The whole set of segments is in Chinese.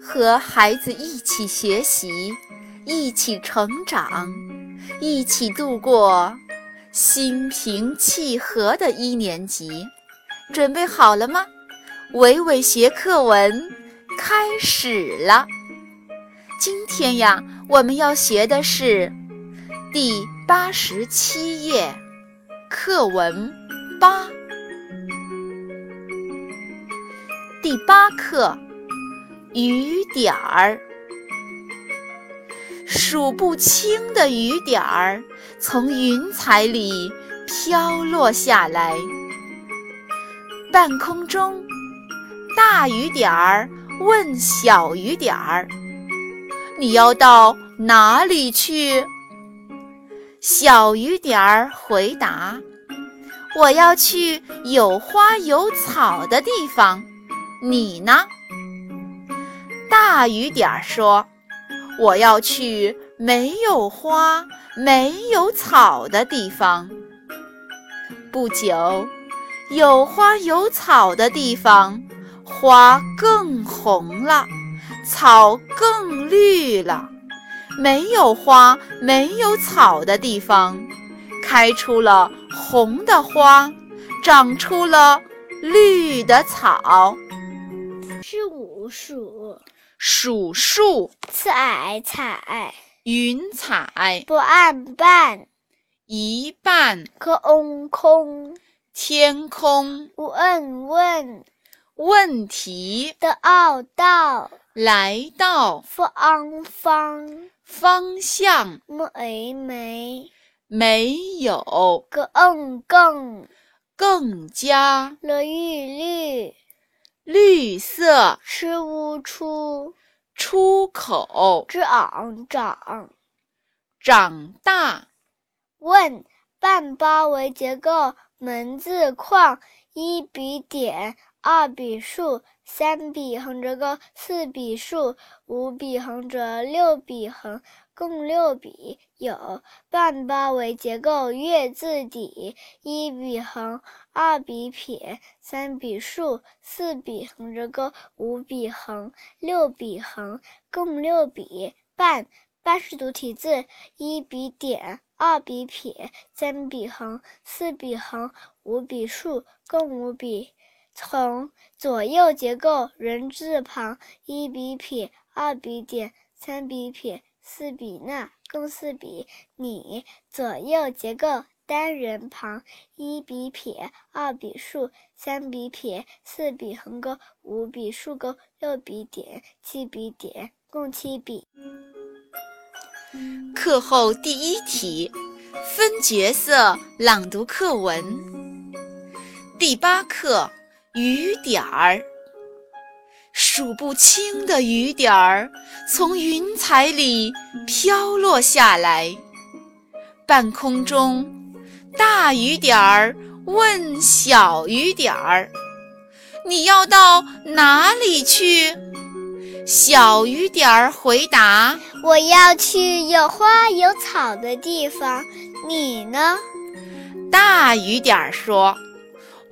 和孩子一起学习，一起成长，一起度过心平气和的一年级。准备好了吗？伟伟学课文开始了。今天呀，我们要学的是第八十七页课文八，第八课雨点儿。数不清的雨点儿从云彩里飘落下来，半空中，大雨点儿问小雨点儿。你要到哪里去？小雨点儿回答：“我要去有花有草的地方。”你呢？大雨点儿说：“我要去没有花、没有草的地方。”不久，有花有草的地方，花更红了。草更绿了，没有花、没有草的地方，开出了红的花，长出了绿的草。数数数数，彩彩，云彩。不按半，一半，空空，天空，问问，问题的奥道。来到。方方。方向，没没没有。更更更加了玉绿绿色吃不出出口长长长大问半包围结构门字框一笔点。二笔竖，三笔横折钩，四笔竖，五笔横折，六笔横，共六笔。有半包围结构月字底，一笔横，二笔撇，三笔竖，四笔横折钩，五笔横，六笔横，共六笔。半半是独体字，一笔点，二笔撇，三笔横，四笔横，五笔竖，共五笔。从左右结构人字旁，一笔撇，二笔点，三笔撇，四笔捺，共四笔。你左右结构单人旁，一笔撇，二笔竖，三笔撇，四笔横钩，五笔竖钩，六笔点，七笔点，共七笔。课后第一题，分角色朗读课文。第八课。雨点儿，数不清的雨点儿从云彩里飘落下来。半空中，大雨点儿问小雨点儿：“你要到哪里去？”小雨点儿回答：“我要去有花有草的地方。”你呢？大雨点儿说。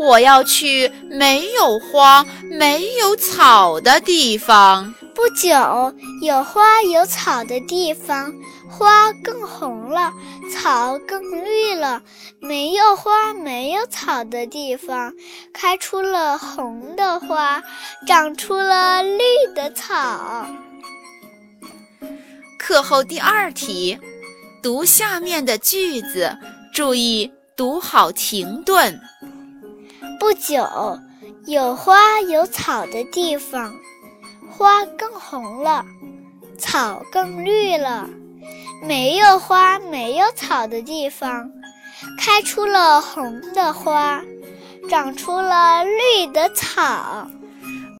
我要去没有花、没有草的地方。不久，有花有草的地方，花更红了，草更绿了。没有花、没有草的地方，开出了红的花，长出了绿的草。课后第二题，读下面的句子，注意读好停顿。不久，有花有草的地方，花更红了，草更绿了。没有花没有草的地方，开出了红的花，长出了绿的草。